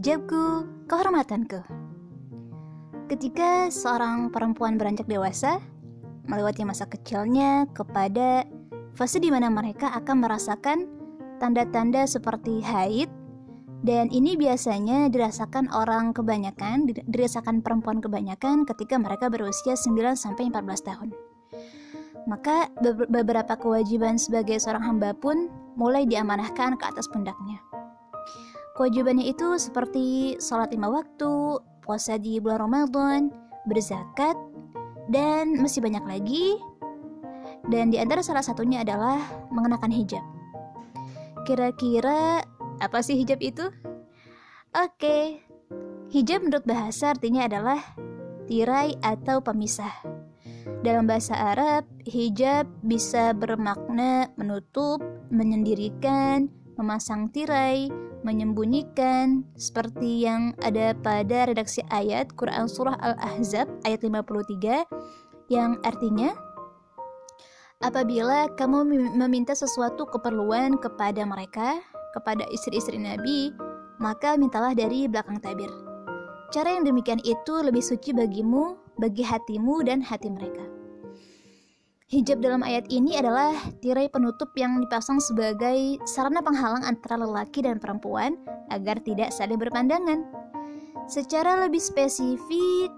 Hijabku, kehormatanku. Ketika seorang perempuan beranjak dewasa, melewati masa kecilnya kepada fase di mana mereka akan merasakan tanda-tanda seperti haid, dan ini biasanya dirasakan orang kebanyakan, dirasakan perempuan kebanyakan ketika mereka berusia 9 sampai 14 tahun. Maka beberapa kewajiban sebagai seorang hamba pun mulai diamanahkan ke atas pundaknya. Kewajibannya itu seperti sholat lima waktu, puasa di bulan Ramadan, berzakat, dan masih banyak lagi. Dan di antara salah satunya adalah mengenakan hijab. Kira-kira apa sih hijab itu? Oke, hijab menurut bahasa artinya adalah tirai atau pemisah. Dalam bahasa Arab, hijab bisa bermakna menutup, menyendirikan, memasang tirai, menyembunyikan seperti yang ada pada redaksi ayat Quran Surah Al-Ahzab ayat 53 yang artinya Apabila kamu meminta sesuatu keperluan kepada mereka, kepada istri-istri Nabi, maka mintalah dari belakang tabir. Cara yang demikian itu lebih suci bagimu, bagi hatimu dan hati mereka. Hijab dalam ayat ini adalah tirai penutup yang dipasang sebagai sarana penghalang antara lelaki dan perempuan agar tidak saling berpandangan. Secara lebih spesifik,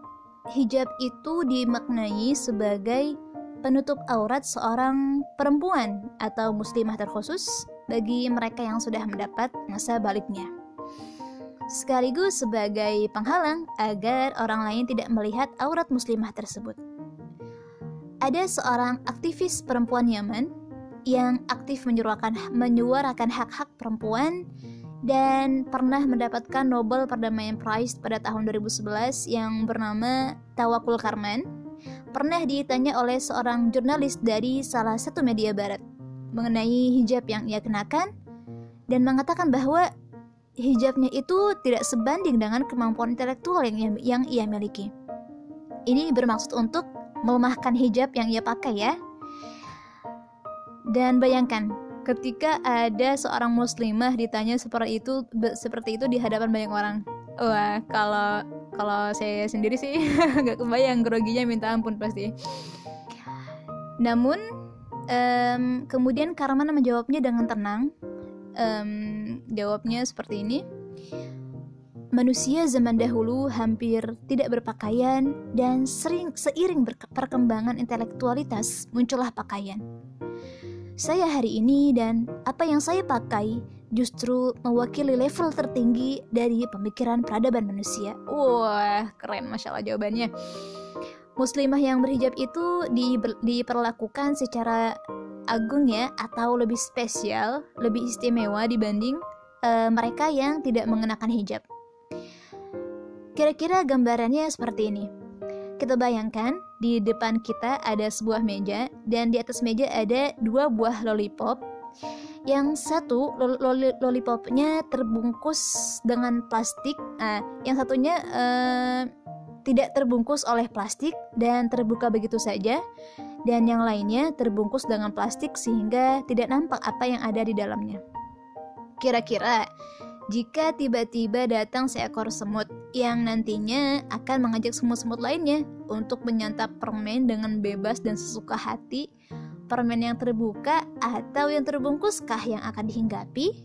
hijab itu dimaknai sebagai penutup aurat seorang perempuan atau muslimah terkhusus bagi mereka yang sudah mendapat masa baliknya. Sekaligus sebagai penghalang agar orang lain tidak melihat aurat muslimah tersebut ada seorang aktivis perempuan Yaman yang aktif menyuarakan menyuarakan hak-hak perempuan dan pernah mendapatkan Nobel Perdamaian Prize pada tahun 2011 yang bernama Tawakul Karman pernah ditanya oleh seorang jurnalis dari salah satu media barat mengenai hijab yang ia kenakan dan mengatakan bahwa hijabnya itu tidak sebanding dengan kemampuan intelektual yang, yang ia miliki. Ini bermaksud untuk melemahkan hijab yang ia pakai ya. Dan bayangkan, ketika ada seorang muslimah ditanya seperti itu seperti itu di hadapan banyak orang. Wah, kalau kalau saya sendiri sih nggak kebayang groginya minta ampun pasti. Namun um, kemudian Karman menjawabnya dengan tenang. Um, jawabnya seperti ini manusia zaman dahulu hampir tidak berpakaian dan sering seiring perkembangan intelektualitas muncullah pakaian. Saya hari ini dan apa yang saya pakai justru mewakili level tertinggi dari pemikiran peradaban manusia. Wah, keren Masya Allah jawabannya. Muslimah yang berhijab itu di, diperlakukan secara agung ya atau lebih spesial, lebih istimewa dibanding uh, mereka yang tidak mengenakan hijab. Kira-kira gambarannya seperti ini. Kita bayangkan di depan kita ada sebuah meja dan di atas meja ada dua buah lollipop. Yang satu lollipopnya terbungkus dengan plastik, nah, yang satunya uh, tidak terbungkus oleh plastik dan terbuka begitu saja, dan yang lainnya terbungkus dengan plastik sehingga tidak nampak apa yang ada di dalamnya. Kira-kira jika tiba-tiba datang seekor semut yang nantinya akan mengajak semut-semut lainnya untuk menyantap permen dengan bebas dan sesuka hati, permen yang terbuka atau yang terbungkuskah yang akan dihinggapi?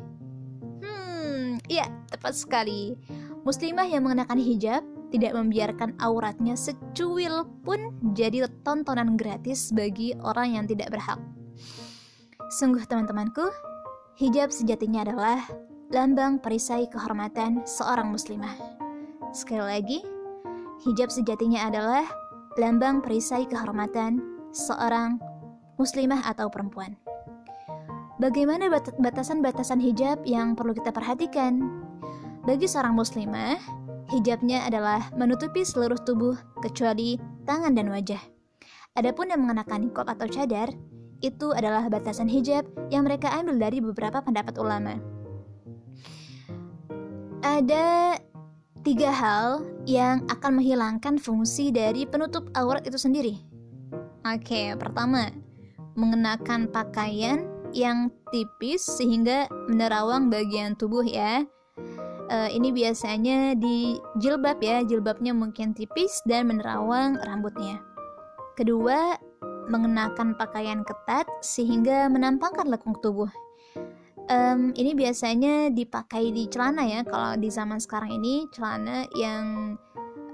Hmm, iya, tepat sekali. Muslimah yang mengenakan hijab tidak membiarkan auratnya secuil pun jadi tontonan gratis bagi orang yang tidak berhak. Sungguh teman-temanku, hijab sejatinya adalah lambang perisai kehormatan seorang muslimah. Sekali lagi, hijab sejatinya adalah lambang perisai kehormatan seorang muslimah atau perempuan. Bagaimana batasan-batasan hijab yang perlu kita perhatikan? Bagi seorang muslimah, hijabnya adalah menutupi seluruh tubuh kecuali tangan dan wajah. Adapun yang mengenakan nikop atau cadar, itu adalah batasan hijab yang mereka ambil dari beberapa pendapat ulama ada tiga hal yang akan menghilangkan fungsi dari penutup aurat itu sendiri. Oke, pertama, mengenakan pakaian yang tipis sehingga menerawang bagian tubuh ya. uh, ini biasanya di jilbab ya, jilbabnya mungkin tipis dan menerawang rambutnya. Kedua, mengenakan pakaian ketat sehingga menampakkan lekuk tubuh. Um, ini biasanya dipakai di celana ya. Kalau di zaman sekarang ini celana yang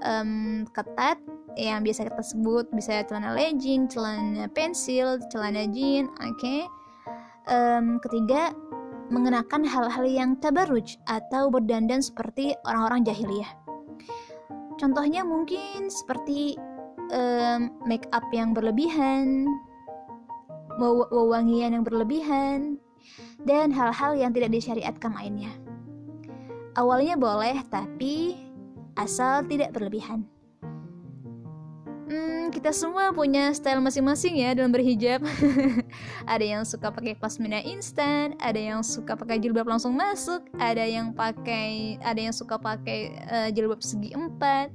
um, ketat yang biasa kita sebut bisa celana legging, celana pensil, celana jean, oke. Okay? Um, ketiga, mengenakan hal-hal yang tabarruj atau berdandan seperti orang-orang jahiliyah. Contohnya mungkin seperti um, make up yang berlebihan, wewangian yang berlebihan, dan hal-hal yang tidak disyariatkan lainnya. Awalnya boleh, tapi asal tidak berlebihan kita semua punya style masing-masing ya dalam berhijab. ada yang suka pakai pasmina instan, ada yang suka pakai jilbab langsung masuk, ada yang pakai ada yang suka pakai uh, jilbab segi empat,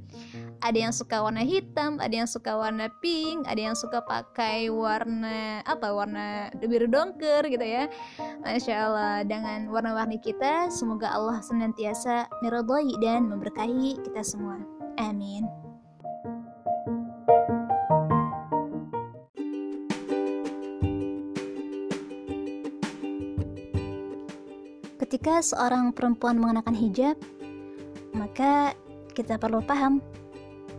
ada yang suka warna hitam, ada yang suka warna pink, ada yang suka pakai warna apa warna biru dongker gitu ya. Masya Allah dengan warna-warni kita semoga Allah senantiasa meridai dan memberkahi kita semua. Amin. Ketika seorang perempuan mengenakan hijab, maka kita perlu paham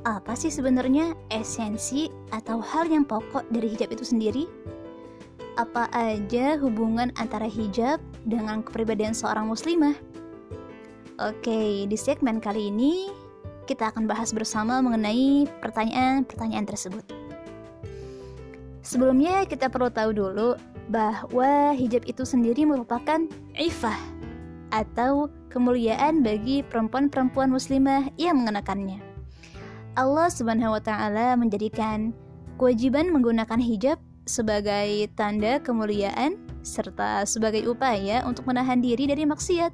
apa sih sebenarnya esensi atau hal yang pokok dari hijab itu sendiri? Apa aja hubungan antara hijab dengan kepribadian seorang muslimah? Oke, di segmen kali ini kita akan bahas bersama mengenai pertanyaan-pertanyaan tersebut. Sebelumnya kita perlu tahu dulu bahwa hijab itu sendiri merupakan ifah atau kemuliaan bagi perempuan-perempuan muslimah yang mengenakannya. Allah Subhanahu wa taala menjadikan kewajiban menggunakan hijab sebagai tanda kemuliaan serta sebagai upaya untuk menahan diri dari maksiat.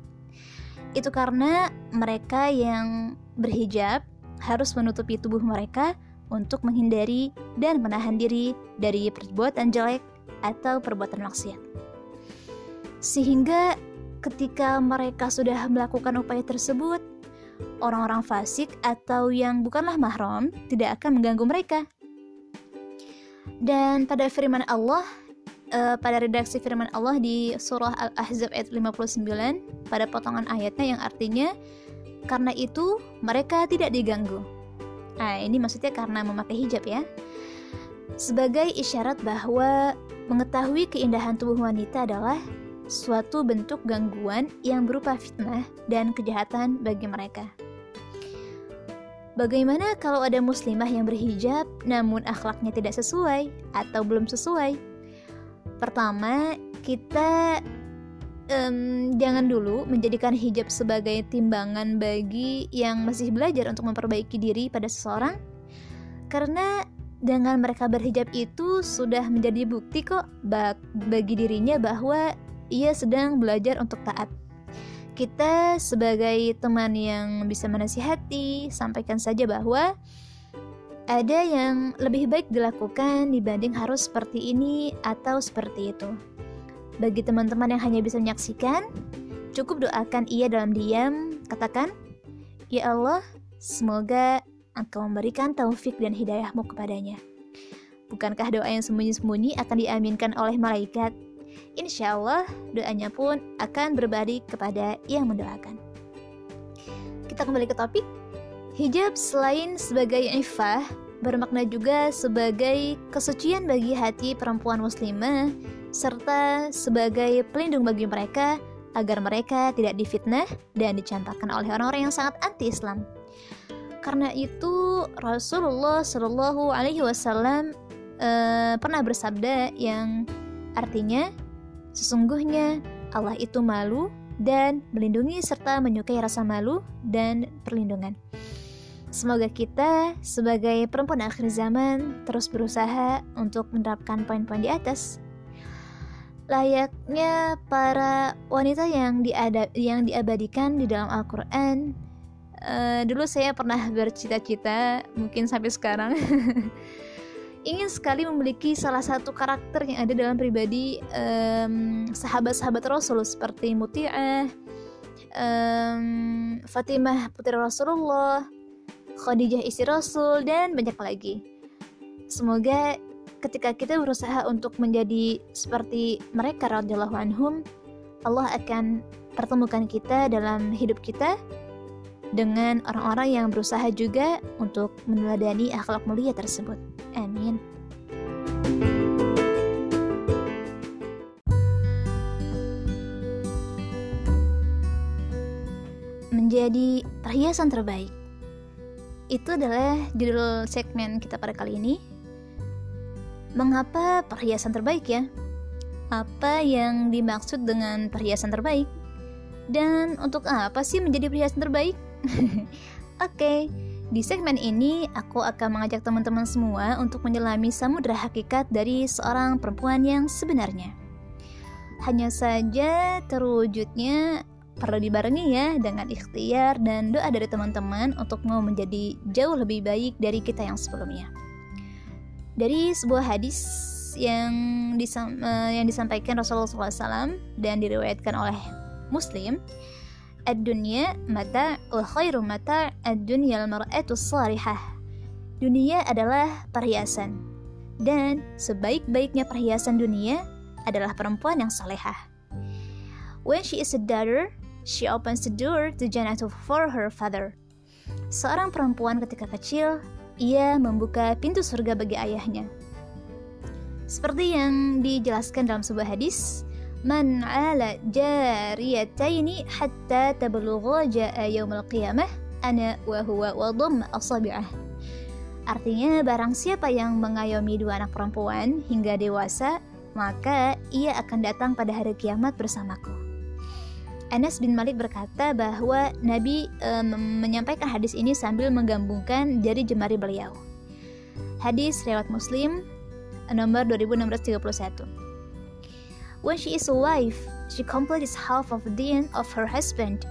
Itu karena mereka yang berhijab harus menutupi tubuh mereka untuk menghindari dan menahan diri dari perbuatan jelek atau perbuatan maksiat. Sehingga ketika mereka sudah melakukan upaya tersebut, orang-orang fasik atau yang bukanlah mahram tidak akan mengganggu mereka. Dan pada firman Allah, uh, pada redaksi firman Allah di surah Al-Ahzab ayat 59, pada potongan ayatnya yang artinya, karena itu mereka tidak diganggu. Nah, ini maksudnya karena memakai hijab ya. Sebagai isyarat bahwa mengetahui keindahan tubuh wanita adalah suatu bentuk gangguan yang berupa fitnah dan kejahatan bagi mereka. Bagaimana kalau ada muslimah yang berhijab namun akhlaknya tidak sesuai atau belum sesuai? Pertama, kita um, jangan dulu menjadikan hijab sebagai timbangan bagi yang masih belajar untuk memperbaiki diri pada seseorang, karena dengan mereka berhijab itu sudah menjadi bukti kok bagi dirinya bahwa ia sedang belajar untuk taat. Kita sebagai teman yang bisa menasihati, sampaikan saja bahwa ada yang lebih baik dilakukan dibanding harus seperti ini atau seperti itu. Bagi teman-teman yang hanya bisa menyaksikan, cukup doakan ia dalam diam, katakan, Ya Allah, semoga Engkau memberikan taufik dan hidayahmu kepadanya. Bukankah doa yang sembunyi-sembunyi akan diaminkan oleh malaikat insya Allah doanya pun akan berbalik kepada yang mendoakan. Kita kembali ke topik. Hijab selain sebagai ifah, bermakna juga sebagai kesucian bagi hati perempuan muslimah, serta sebagai pelindung bagi mereka agar mereka tidak difitnah dan dicampakkan oleh orang-orang yang sangat anti-Islam. Karena itu Rasulullah Shallallahu Alaihi Wasallam uh, pernah bersabda yang artinya Sesungguhnya Allah itu malu dan melindungi serta menyukai rasa malu dan perlindungan. Semoga kita sebagai perempuan akhir zaman terus berusaha untuk menerapkan poin-poin di atas. Layaknya para wanita yang diada yang diabadikan di dalam Al-Qur'an. Uh, dulu saya pernah bercita-cita, mungkin sampai sekarang ingin sekali memiliki salah satu karakter yang ada dalam pribadi sahabat sahabat-sahabat Rasul seperti Muti'ah, um, Fatimah putri Rasulullah, Khadijah istri Rasul dan banyak lagi. Semoga ketika kita berusaha untuk menjadi seperti mereka radhiyallahu anhum, Allah akan pertemukan kita dalam hidup kita dengan orang-orang yang berusaha juga untuk meneladani akhlak mulia tersebut. Amin. Menjadi perhiasan terbaik. Itu adalah judul segmen kita pada kali ini. Mengapa perhiasan terbaik ya? Apa yang dimaksud dengan perhiasan terbaik? Dan untuk apa sih menjadi perhiasan terbaik? Oke, okay, di segmen ini aku akan mengajak teman-teman semua untuk menyelami samudera hakikat dari seorang perempuan yang sebenarnya. Hanya saja terwujudnya perlu dibarengi ya dengan ikhtiar dan doa dari teman-teman untuk mau menjadi jauh lebih baik dari kita yang sebelumnya. Dari sebuah hadis yang, disam, uh, yang disampaikan Rasulullah SAW dan diriwayatkan oleh Muslim, Ad-dunya mata wa khairu mata ad-dunya al-mar'atu salihah. Dunia adalah perhiasan dan sebaik-baiknya perhiasan dunia adalah perempuan yang salehah. When she is a daughter, she opens the door to Jannah for her father. Seorang perempuan ketika kecil, ia membuka pintu surga bagi ayahnya. Seperti yang dijelaskan dalam sebuah hadis, من على جاريتين حتى تبلغ جاء يوم القيامة أنا وهو وضم أصابعه. Artinya barang siapa yang mengayomi dua anak perempuan hingga dewasa, maka ia akan datang pada hari kiamat bersamaku. Anas bin Malik berkata bahwa Nabi e, menyampaikan hadis ini sambil menggabungkan jari jemari beliau. Hadis riwayat Muslim nomor 2631. When she is a wife, she completes half of the deen of her husband.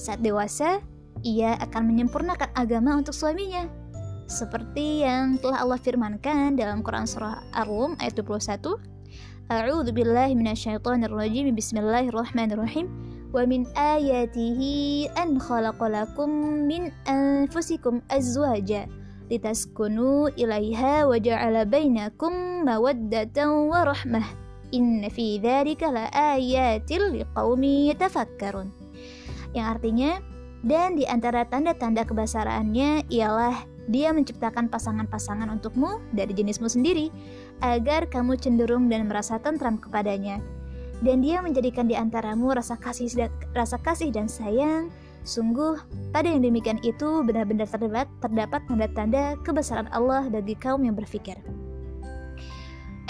Saat dewasa, ia akan menyempurnakan agama untuk suaminya. Seperti yang telah Allah firmankan dalam Quran Surah Ar-Rum ayat 21. A'udzu billahi minasyaitonir rajim. Bismillahirrahmanirrahim. Wa min ayatihi an khalaqalakum min anfusikum azwaja litaskunu ilaiha wa ja'ala bainakum mawaddatan wa rahmah. Inna fi dzalika laayatil liqaumi yatafakkarun. Yang artinya dan di antara tanda-tanda kebesarannya ialah dia menciptakan pasangan-pasangan untukmu dari jenismu sendiri agar kamu cenderung dan merasa tentram kepadanya. Dan dia menjadikan di antaramu rasa kasih rasa kasih dan sayang. Sungguh, pada yang demikian itu benar-benar terdapat terdapat tanda-tanda kebesaran Allah bagi kaum yang berfikir.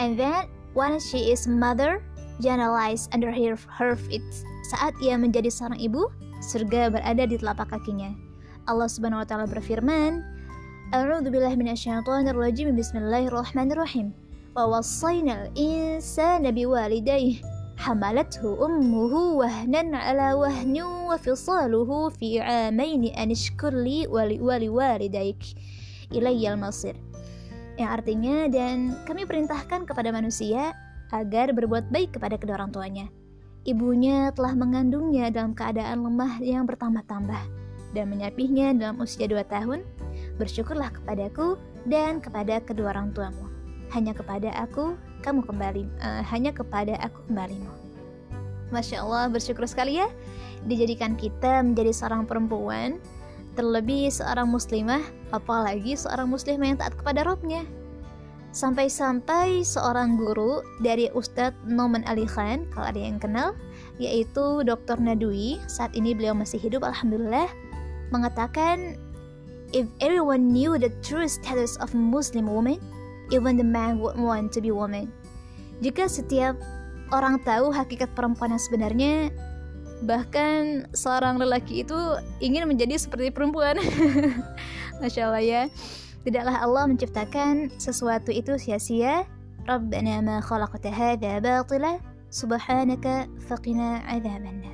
And then Once she is mother, Jannah lies under her, her feet. Saat ia menjadi seorang ibu, surga berada di telapak kakinya. Allah Subhanahu wa taala berfirman, A'udzu billahi minasyaitonir rajim. Bismillahirrahmanirrahim. Wa wassayna al-insana biwalidayhi ala wahnin wa fisaluhu fi 'amaini an ishkur li wa li walidayk ilayya al-masir yang artinya dan kami perintahkan kepada manusia agar berbuat baik kepada kedua orang tuanya. Ibunya telah mengandungnya dalam keadaan lemah yang bertambah-tambah dan menyapihnya dalam usia dua tahun. Bersyukurlah kepadaku dan kepada kedua orang tuamu. Hanya kepada aku kamu kembali, uh, hanya kepada aku kembalimu. Masya Allah bersyukur sekali ya dijadikan kita menjadi seorang perempuan terlebih seorang muslimah, apalagi seorang muslimah yang taat kepada Robnya. Sampai-sampai seorang guru dari Ustadz Noman Ali Khan, kalau ada yang kenal, yaitu Dr. Nadwi, saat ini beliau masih hidup, Alhamdulillah, mengatakan, If everyone knew the true status of Muslim woman, even the man would want to be woman. Jika setiap orang tahu hakikat perempuan yang sebenarnya, bahkan seorang lelaki itu ingin menjadi seperti perempuan. Masya Allah ya. Tidaklah Allah menciptakan sesuatu itu sia-sia. Rabbana ma khalaqta hadha batila. Subhanaka faqina adzabannar